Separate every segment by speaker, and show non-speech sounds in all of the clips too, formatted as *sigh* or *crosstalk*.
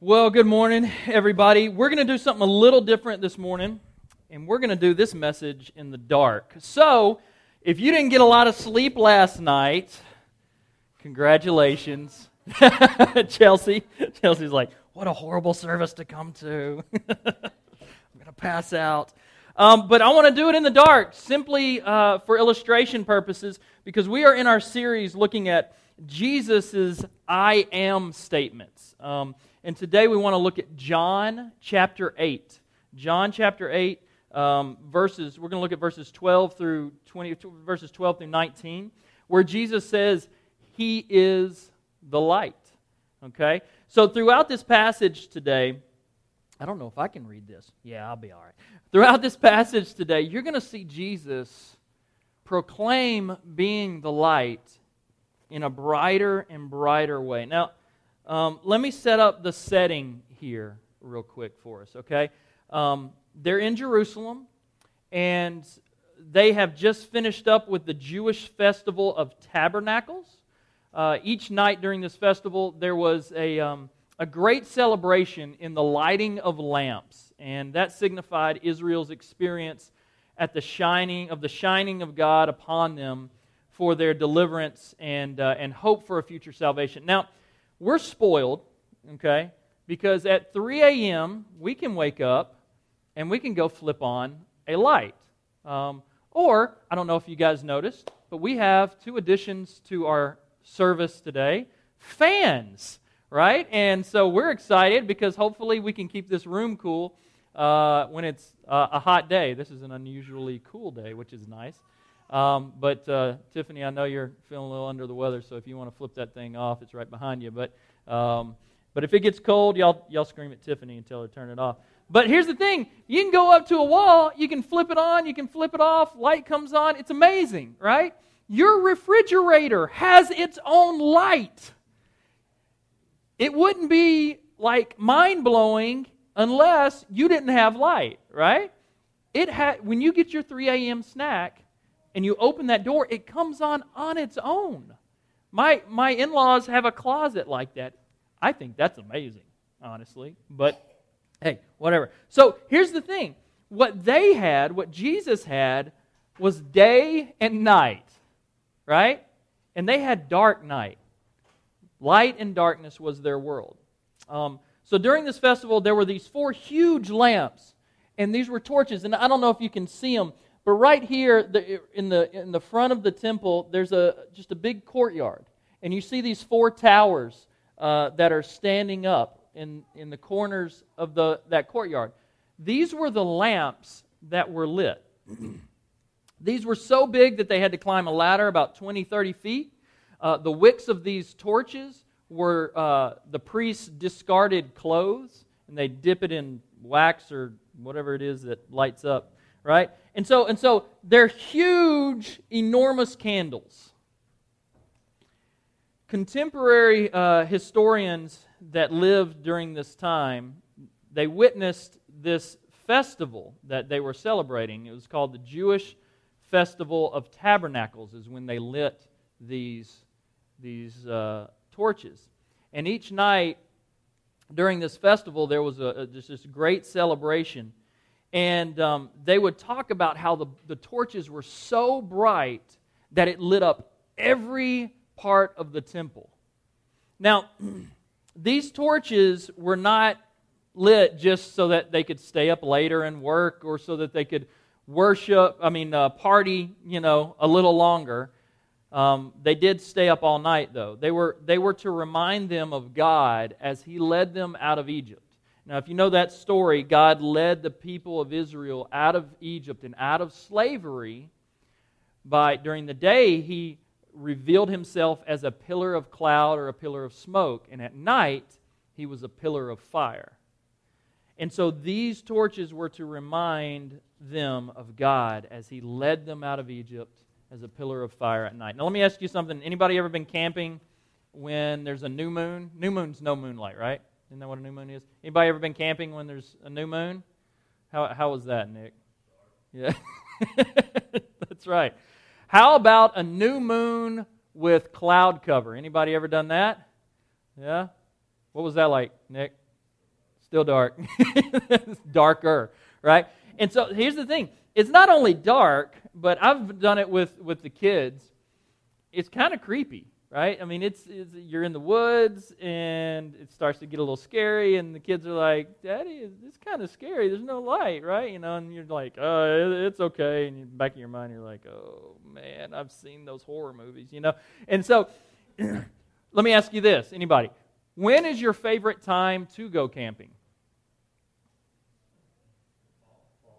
Speaker 1: Well, good morning, everybody. We're going to do something a little different this morning, and we're going to do this message in the dark. So, if you didn't get a lot of sleep last night, congratulations. *laughs* Chelsea. Chelsea's like, what a horrible service to come to. *laughs* I'm going to pass out. Um, but I want to do it in the dark, simply uh, for illustration purposes, because we are in our series looking at Jesus' I am statements. Um, and today we want to look at John chapter 8. John chapter 8, um, verses, we're going to look at verses 12 through 20, verses 12 through 19, where Jesus says, He is the light. Okay? So throughout this passage today, I don't know if I can read this. Yeah, I'll be all right. Throughout this passage today, you're going to see Jesus proclaim being the light in a brighter and brighter way. Now, um, let me set up the setting here real quick for us, okay? Um, they're in Jerusalem, and they have just finished up with the Jewish festival of tabernacles. Uh, each night during this festival, there was a, um, a great celebration in the lighting of lamps, and that signified Israel's experience at the shining of the shining of God upon them for their deliverance and, uh, and hope for a future salvation. Now, we're spoiled, okay, because at 3 a.m., we can wake up and we can go flip on a light. Um, or, I don't know if you guys noticed, but we have two additions to our service today fans, right? And so we're excited because hopefully we can keep this room cool uh, when it's uh, a hot day. This is an unusually cool day, which is nice. Um, but uh, Tiffany, I know you're feeling a little under the weather, so if you want to flip that thing off, it's right behind you. But um, but if it gets cold, y'all y'all scream at Tiffany and tell her turn it off. But here's the thing: you can go up to a wall, you can flip it on, you can flip it off. Light comes on. It's amazing, right? Your refrigerator has its own light. It wouldn't be like mind blowing unless you didn't have light, right? It had when you get your 3 a.m. snack and you open that door, it comes on on its own. My, my in laws have a closet like that. I think that's amazing, honestly. But hey, whatever. So here's the thing what they had, what Jesus had, was day and night, right? And they had dark night. Light and darkness was their world. Um, so during this festival, there were these four huge lamps, and these were torches. And I don't know if you can see them, but right here the, in, the, in the front of the temple, there's a, just a big courtyard. And you see these four towers uh, that are standing up in, in the corners of the, that courtyard. These were the lamps that were lit. *clears throat* these were so big that they had to climb a ladder about 20, 30 feet. Uh, the wicks of these torches were uh, the priest's discarded clothes, and they dip it in wax or whatever it is that lights up right? And so, and so they're huge, enormous candles. Contemporary uh, historians that lived during this time, they witnessed this festival that they were celebrating. It was called the Jewish Festival of Tabernacles, is when they lit these, these uh, torches. And each night during this festival, there was a, a, just this great celebration and um, they would talk about how the, the torches were so bright that it lit up every part of the temple. Now, *clears throat* these torches were not lit just so that they could stay up later and work or so that they could worship, I mean, uh, party, you know, a little longer. Um, they did stay up all night, though. They were, they were to remind them of God as He led them out of Egypt. Now, if you know that story, God led the people of Israel out of Egypt and out of slavery by, during the day, He revealed Himself as a pillar of cloud or a pillar of smoke, and at night, He was a pillar of fire. And so these torches were to remind them of God as He led them out of Egypt as a pillar of fire at night. Now, let me ask you something. Anybody ever been camping when there's a new moon? New moon's no moonlight, right? Isn't that what a new moon is? Anybody ever been camping when there's a new moon? How, how was that, Nick? Yeah. *laughs* That's right. How about a new moon with cloud cover? Anybody ever done that? Yeah? What was that like, Nick? Still dark. *laughs* darker, right? And so here's the thing it's not only dark, but I've done it with, with the kids. It's kind of creepy, right? I mean, it's, it's, you're in the woods and it starts to get a little scary, and the kids are like, "Daddy, it's kind of scary. There's no light, right?" You know, and you're like, "Oh, it's okay." And back in your mind, you're like, "Oh man, I've seen those horror movies," you know. And so, *clears throat* let me ask you this: anybody, when is your favorite time to go camping?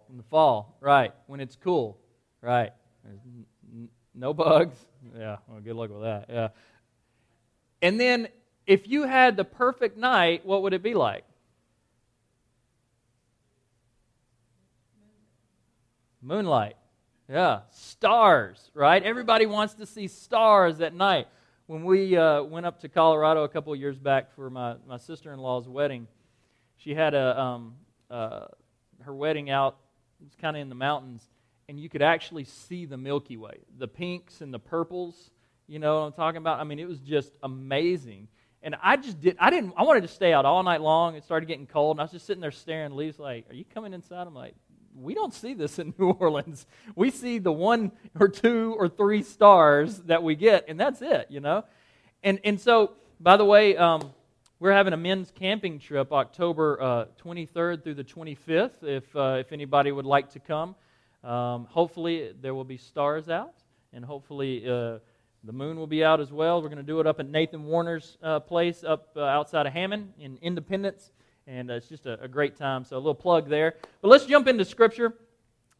Speaker 1: In the fall, right? When it's cool, right? no bugs. Yeah, well, good luck with that. Yeah. And then if you had the perfect night, what would it be like? Moonlight. Yeah. Stars, right? Everybody wants to see stars at night. When we uh, went up to Colorado a couple years back for my, my sister in law's wedding, she had a, um, uh, her wedding out, it was kind of in the mountains, and you could actually see the Milky Way, the pinks and the purples. You know what I'm talking about? I mean, it was just amazing. And I just did. I didn't. I wanted to stay out all night long. It started getting cold, and I was just sitting there staring. Lee's like, "Are you coming inside?" I'm like, "We don't see this in *laughs* New Orleans. We see the one or two or three stars that we get, and that's it." You know. And and so, by the way, um, we're having a men's camping trip October uh, 23rd through the 25th. If uh, if anybody would like to come. Um, hopefully, there will be stars out, and hopefully, uh, the moon will be out as well. We're going to do it up at Nathan Warner's uh, place up uh, outside of Hammond in Independence, and uh, it's just a, a, great time. So, a little plug there. But let's jump into Scripture,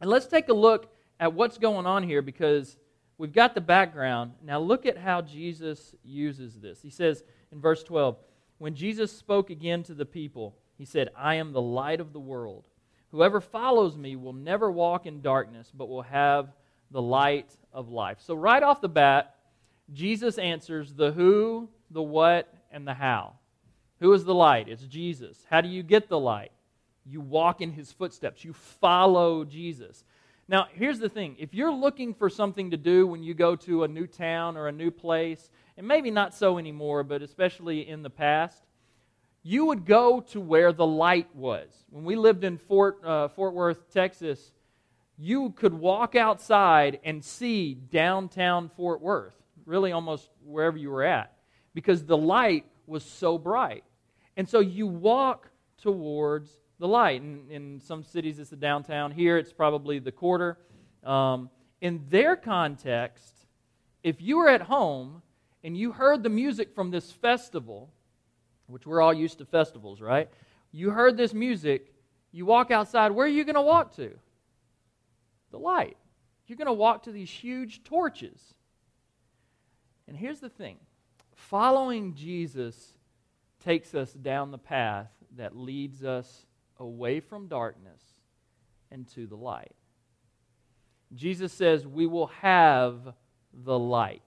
Speaker 1: and let's take a look at what's going on here because we've got the background. Now, look at how Jesus uses this. He says in verse 12, When Jesus spoke again to the people, he said, I am the light of the world. Whoever follows me will never walk in darkness, but will have the light of life. So, right off the bat, Jesus answers the who, the what, and the how. Who is the light? It's Jesus. How do you get the light? You walk in his footsteps, you follow Jesus. Now, here's the thing if you're looking for something to do when you go to a new town or a new place, and maybe not so anymore, but especially in the past, you would go to where the light was. When we lived in Fort, uh, Fort Worth, Texas, you could walk outside and see downtown Fort Worth, really almost wherever you were at, because the light was so bright. And so you walk towards the light. In, in some cities, it's the downtown. Here, it's probably the quarter. Um, in their context, if you were at home and you heard the music from this festival, which we're all used to festivals, right? You heard this music, you walk outside, where are you going to walk to? The light. You're going to walk to these huge torches. And here's the thing following Jesus takes us down the path that leads us away from darkness and to the light. Jesus says we will have the light.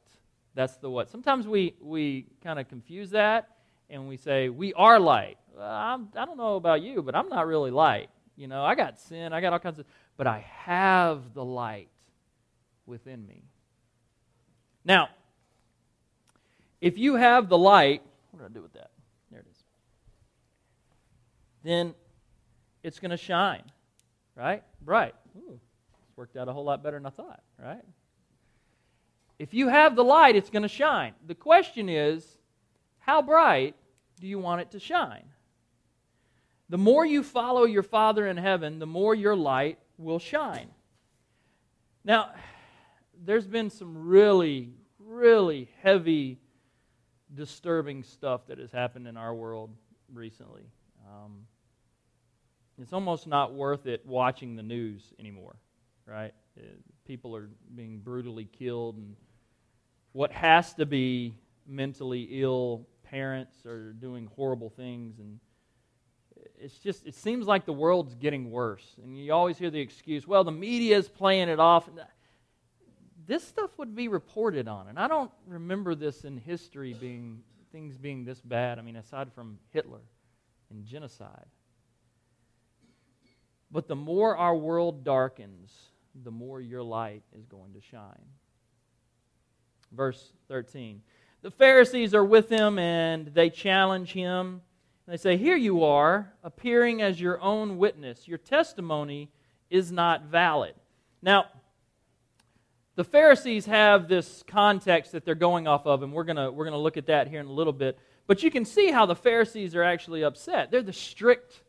Speaker 1: That's the what. Sometimes we, we kind of confuse that and we say, We are light. Uh, I'm, I don't know about you, but I'm not really light. You know, I got sin, I got all kinds of, but I have the light within me. Now, if you have the light, what do I do with that? There it is. Then it's going to shine, right? Bright. Ooh, it's worked out a whole lot better than I thought, right? If you have the light, it's going to shine. The question is, how bright do you want it to shine? The more you follow your Father in heaven, the more your light will shine. Now, there's been some really, really heavy, disturbing stuff that has happened in our world recently. Um, it's almost not worth it watching the news anymore, right? Uh, people are being brutally killed, and what has to be mentally ill parents are doing horrible things and it's just it seems like the world's getting worse. And you always hear the excuse well the media is playing it off. This stuff would be reported on and i don't remember this in history being things being this bad i mean aside from hitler and genocide. But the more our world darkens the more your light is going to shine. Verse 13 the Pharisees are with him and they challenge him. They say, Here you are, appearing as your own witness. Your testimony is not valid. Now, the Pharisees have this context that they're going off of, and we're going we're going to look at that here in a little bit. But you can see how the Pharisees are actually upset. They're the strict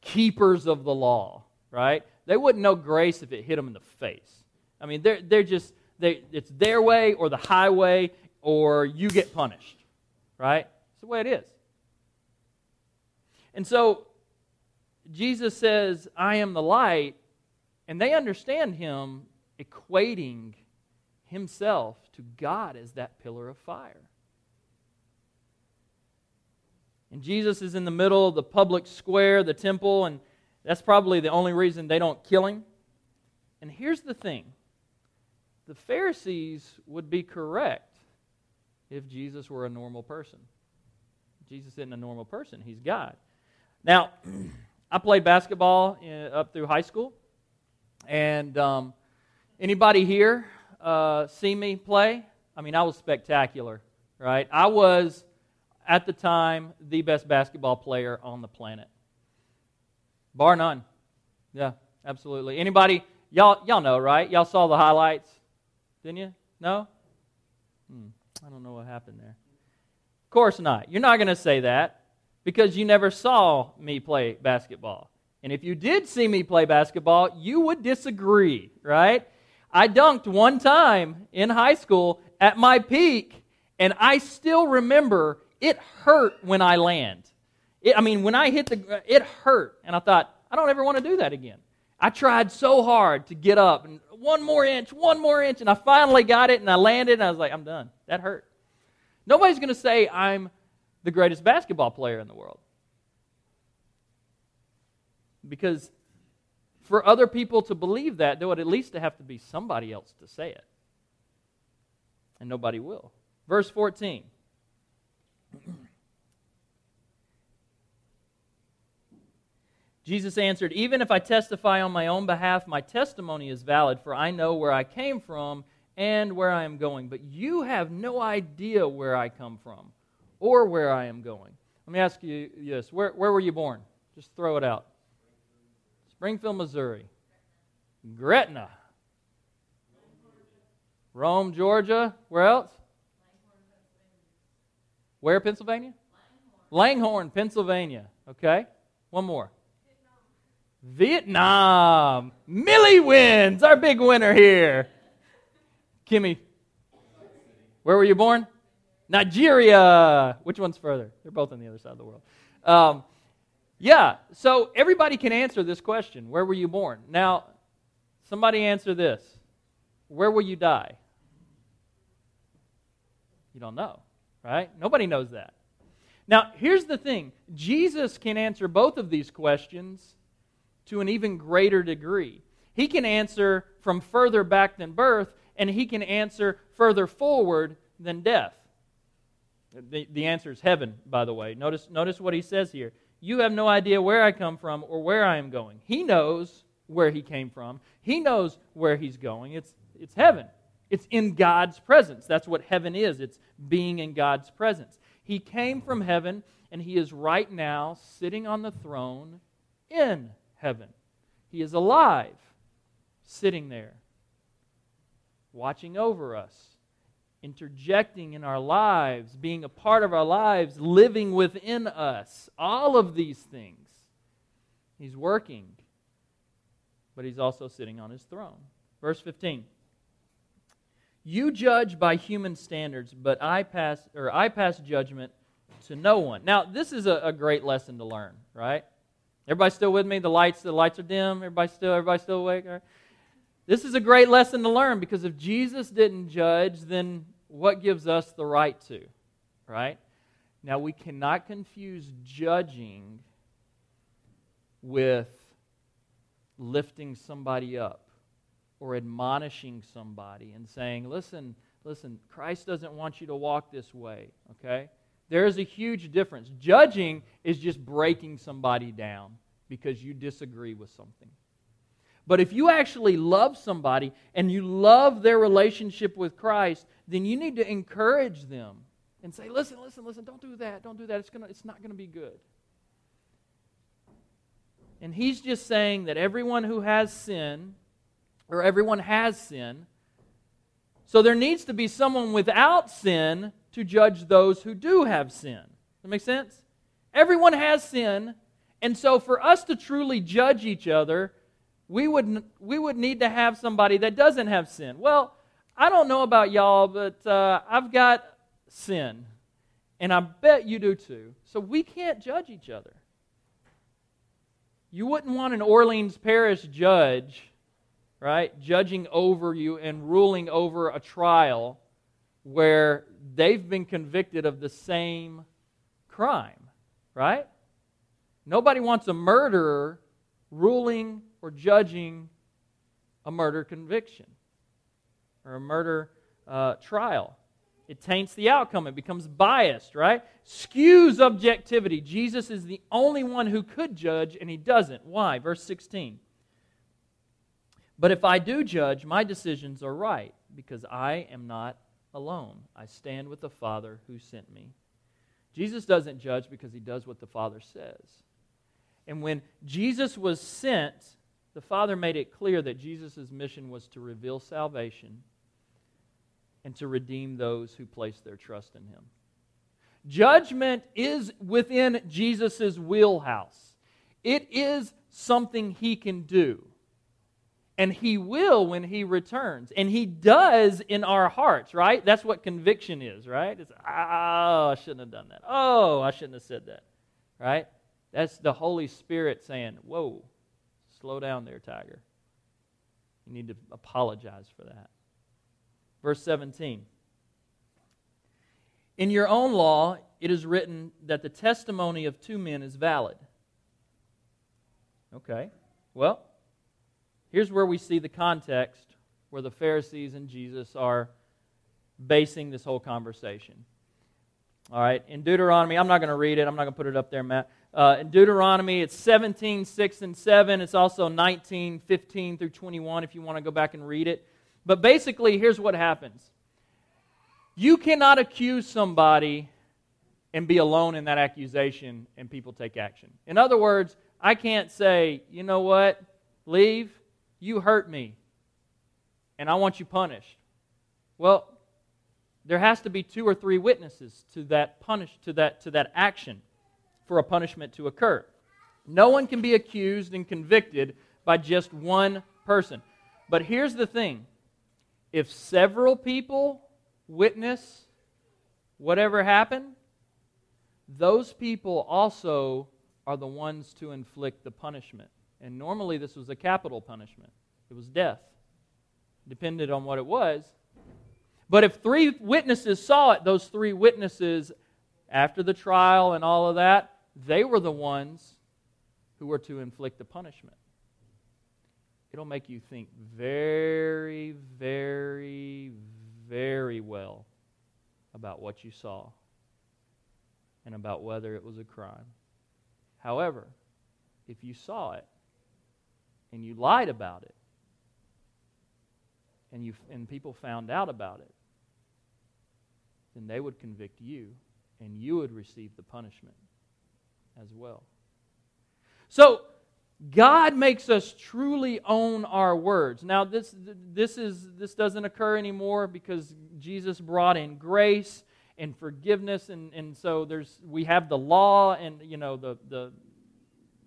Speaker 1: keepers of the law, right? They wouldn't know grace if it hit them in the face. I mean, they're, they're just, they, it's their way or the highway, or you get punished, right? It's the way it is. And so Jesus says, I am the light, and they understand him equating himself to God as that pillar of fire. And Jesus is in the middle of the public square, the temple, and that's probably the only reason they don't kill him. And here's the thing the Pharisees would be correct if Jesus were a normal person. Jesus isn't a normal person, he's God. Now, *clears throat* I played basketball in, up through high school, and um, anybody here uh, see me play? I mean, I was spectacular, right? I was at the time the best basketball player on the planet, bar none. Yeah, absolutely. Anybody? Y'all, y'all know, right? Y'all saw the highlights, didn't you? No. Hmm, I don't know what happened there. Of course not. You're not going to say that because you never saw me play basketball. And if you did see me play basketball, you would disagree, right? I dunked one time in high school at my peak, and I still remember it hurt when I land. It, I mean, when I hit the, it hurt. And I thought, I don't ever want to do that again. I tried so hard to get up and one more inch, one more inch, and I finally got it and I landed and I was like, I'm done. That hurt. Nobody's going to say I'm the greatest basketball player in the world. Because for other people to believe that, there would at least have to be somebody else to say it. And nobody will. Verse 14. Jesus answered, Even if I testify on my own behalf, my testimony is valid, for I know where I came from and where I am going. But you have no idea where I come from or where I am going. Let me ask you this where, where were you born? Just throw it out. Springfield, Missouri. Gretna. Rome, Georgia. Where else? Where, Pennsylvania? Langhorne, Pennsylvania. Okay. One more. Vietnam. Millie wins. Our big winner here. Kimmy. Where were you born? Nigeria. Which one's further? They're both on the other side of the world. Um, yeah, so everybody can answer this question Where were you born? Now, somebody answer this Where will you die? You don't know right? Nobody knows that. Now, here's the thing Jesus can answer both of these questions to an even greater degree. He can answer from further back than birth, and he can answer further forward than death. The, the answer is heaven, by the way. Notice, notice what he says here. You have no idea where I come from or where I am going. He knows where he came from, he knows where he's going. It's, it's heaven. It's in God's presence. That's what heaven is. It's being in God's presence. He came from heaven, and He is right now sitting on the throne in heaven. He is alive, sitting there, watching over us, interjecting in our lives, being a part of our lives, living within us. All of these things. He's working, but He's also sitting on His throne. Verse 15. You judge by human standards, but I pass or I pass judgment to no one. Now, this is a, a great lesson to learn, right? Everybody still with me? The lights, the lights are dim. Everybody still, everybody still awake? Right? This is a great lesson to learn because if Jesus didn't judge, then what gives us the right to? Right? Now, we cannot confuse judging with lifting somebody up or admonishing somebody and saying, listen, listen, Christ doesn't want you to walk this way, okay? There is a huge difference. Judging is just breaking somebody down because you disagree with something. But if you actually love somebody and you love their relationship with Christ, then you need to encourage them and say, listen, listen, listen, don't do that, don't do that. It's, gonna, it's not going to be good. And he's just saying that everyone who has sin, or everyone has sin, so there needs to be someone without sin to judge those who do have sin. Does that make sense? Everyone has sin, and so for us to truly judge each other, we would, we would need to have somebody that doesn't have sin. Well, I don't know about y'all, but uh, I've got sin, and I bet you do too. So we can't judge each other. You wouldn't want an Orleans Parish judge, right, judging over you and ruling over a trial where they've been convicted of the same crime, right? Nobody wants a murderer ruling or judging a murder conviction or a murder uh, trial. It taints the outcome. It becomes biased, right? Skews objectivity. Jesus is the only one who could judge, and he doesn't. Why? Verse 16. But if I do judge, my decisions are right, because I am not alone. I stand with the Father who sent me. Jesus doesn't judge because he does what the Father says. And when Jesus was sent, the Father made it clear that Jesus' mission was to reveal salvation and to redeem those who place their trust in him. Judgment is within Jesus' wheelhouse. It is something he can do. And he will when he returns. And he does in our hearts, right? That's what conviction is, right? It's, oh, I shouldn't have done that. Oh, I shouldn't have said that, right? That's the Holy Spirit saying, whoa, slow down there, Tiger. You need to apologize for that. Verse 17. In your own law, it is written that the testimony of two men is valid. Okay. Well, here's where we see the context where the Pharisees and Jesus are basing this whole conversation. All right. In Deuteronomy, I'm not going to read it. I'm not going to put it up there, Matt. Uh, in Deuteronomy, it's 17, 6, and 7. It's also 19, 15 through 21 if you want to go back and read it. But basically, here's what happens you cannot accuse somebody and be alone in that accusation and people take action. In other words, I can't say, you know what, leave, you hurt me, and I want you punished. Well, there has to be two or three witnesses to that punish to that to that action for a punishment to occur. No one can be accused and convicted by just one person. But here's the thing if several people witness whatever happened, those people also are the ones to inflict the punishment. And normally this was a capital punishment, it was death. Depended on what it was. But if three witnesses saw it, those three witnesses, after the trial and all of that, they were the ones who were to inflict the punishment it'll make you think very, very, very well about what you saw and about whether it was a crime. However, if you saw it and you lied about it and, you, and people found out about it, then they would convict you and you would receive the punishment as well. So, God makes us truly own our words. Now, this, this, is, this doesn't occur anymore because Jesus brought in grace and forgiveness, and, and so there's, we have the law and, you know, the, the,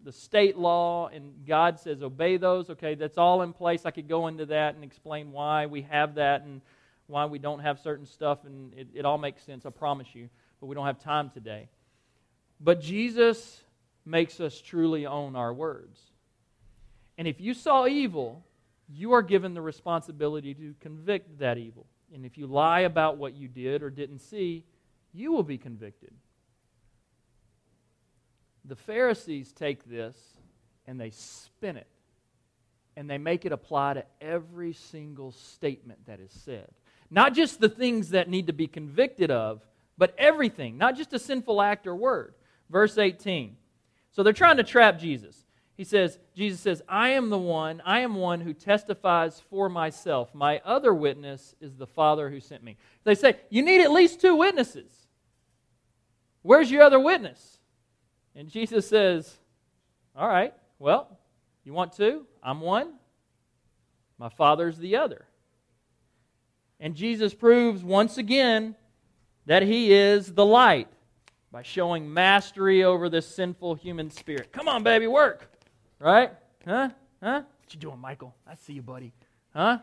Speaker 1: the state law, and God says, obey those. Okay, that's all in place. I could go into that and explain why we have that and why we don't have certain stuff, and it, it all makes sense, I promise you, but we don't have time today. But Jesus makes us truly own our words. And if you saw evil, you are given the responsibility to convict that evil. And if you lie about what you did or didn't see, you will be convicted. The Pharisees take this and they spin it and they make it apply to every single statement that is said. Not just the things that need to be convicted of, but everything, not just a sinful act or word. Verse 18 so they're trying to trap Jesus. He says, Jesus says, I am the one, I am one who testifies for myself. My other witness is the Father who sent me. They say, You need at least two witnesses. Where's your other witness? And Jesus says, All right, Well, you want two? I'm one. My Father's the other. And Jesus proves once again that he is the light by showing mastery over this sinful human spirit. Come on, baby, work. Right? Huh? Huh? What you doing, Michael? I see you, buddy. Huh?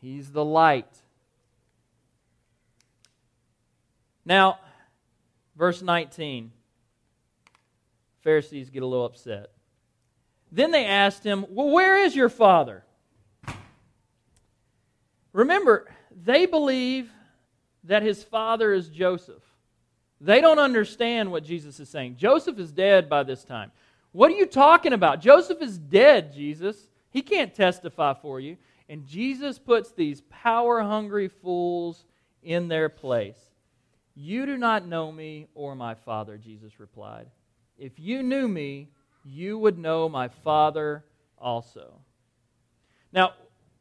Speaker 1: He's the light. Now, verse 19. Pharisees get a little upset. Then they asked him, Well, where is your father? Remember, they believe that his father is Joseph. They don't understand what Jesus is saying. Joseph is dead by this time. What are you talking about? Joseph is dead, Jesus. He can't testify for you. And Jesus puts these power hungry fools in their place. You do not know me or my Father, Jesus replied. If you knew me, you would know my Father also. Now,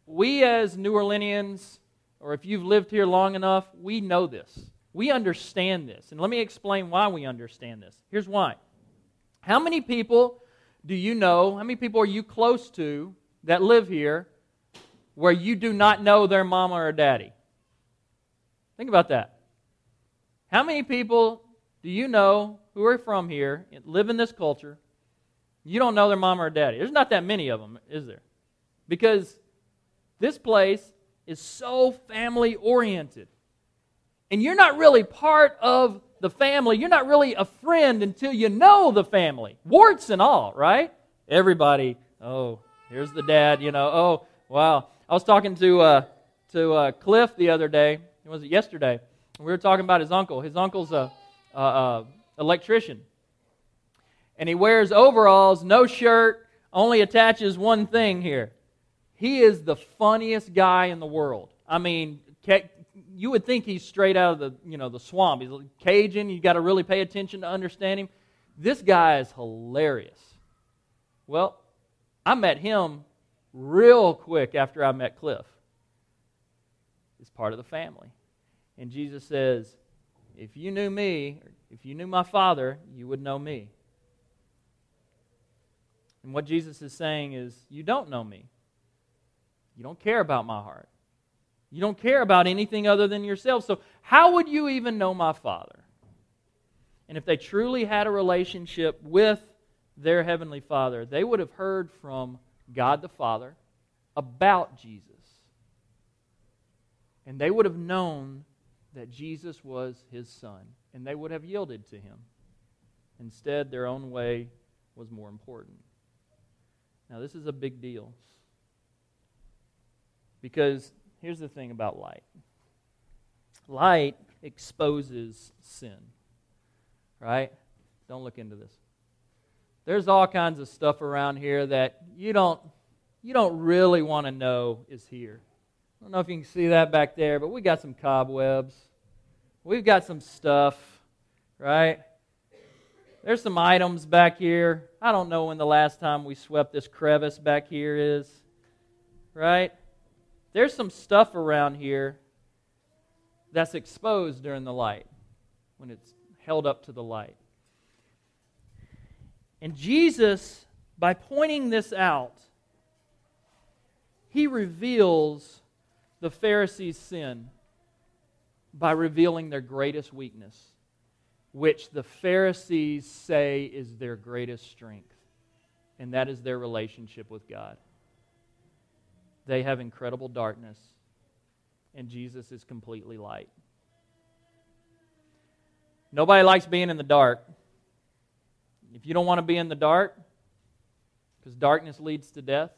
Speaker 1: we as New Orleanians, or if you've lived here long enough, we know this. We understand this. And let me explain why we understand this. Here's why. How many people do you know, how many people are you close to that live here where you do not know their mama or daddy? Think about that. How many people do you know who are from here, live in this culture, you don't know their mom or daddy? There's not that many of them, is there? Because this place is so family oriented. And you're not really part of the family. You're not really a friend until you know the family. Warts and all, right? Everybody, oh, here's the dad, you know, oh, wow. I was talking to, uh, to uh, Cliff the other day. Was it yesterday? We were talking about his uncle. His uncle's a, a, a electrician. And he wears overalls, no shirt, only attaches one thing here. He is the funniest guy in the world. I mean, you would think he's straight out of the, you know, the swamp. He's Cajun. You got to really pay attention to understand him. This guy is hilarious. Well, I met him real quick after I met Cliff. He's part of the family. And Jesus says, if you knew me, if you knew my Father, you would know me. And what Jesus is saying is, you don't know me. You don't care about my heart. You don't care about anything other than yourself. So, how would you even know my Father? And if they truly had a relationship with their Heavenly Father, they would have heard from God the Father about Jesus. And they would have known that Jesus was his Son, and they would have yielded to him. Instead, their own way was more important. Now, this is a big deal. Because here's the thing about light light exposes sin, right? Don't look into this. There's all kinds of stuff around here that you don't, you don't really want to know is here. I don't know if you can see that back there, but we got some cobwebs. We've got some stuff, right? There's some items back here. I don't know when the last time we swept this crevice back here is, right? There's some stuff around here that's exposed during the light, when it's held up to the light. And Jesus, by pointing this out, he reveals the Pharisees' sin by revealing their greatest weakness, which the Pharisees say is their greatest strength, and that is their relationship with God. They have incredible darkness, and Jesus is completely light. Nobody likes being in the dark. If you don't want to be in the dark, because darkness leads to death,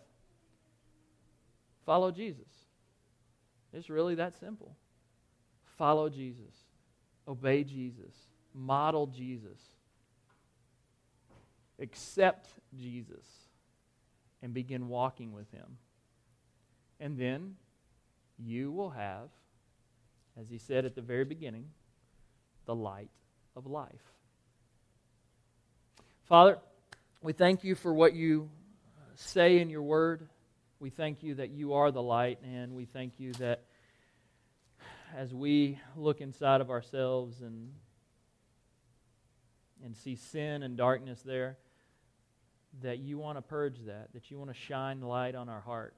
Speaker 1: follow Jesus. It's really that simple. Follow Jesus, obey Jesus, model Jesus, accept Jesus, and begin walking with Him. And then you will have, as He said at the very beginning, the light of life. Father, we thank you for what you say in your word. We thank you that you are the light, and we thank you that as we look inside of ourselves and, and see sin and darkness there, that you want to purge that, that you want to shine light on our heart.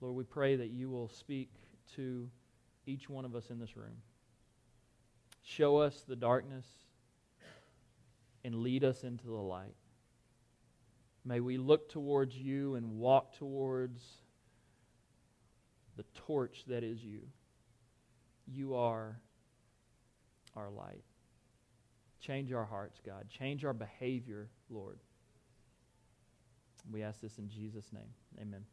Speaker 1: Lord, we pray that you will speak to each one of us in this room. Show us the darkness and lead us into the light. May we look towards you and walk towards the torch that is you. You are our light. Change our hearts, God. Change our behavior, Lord. We ask this in Jesus' name. Amen.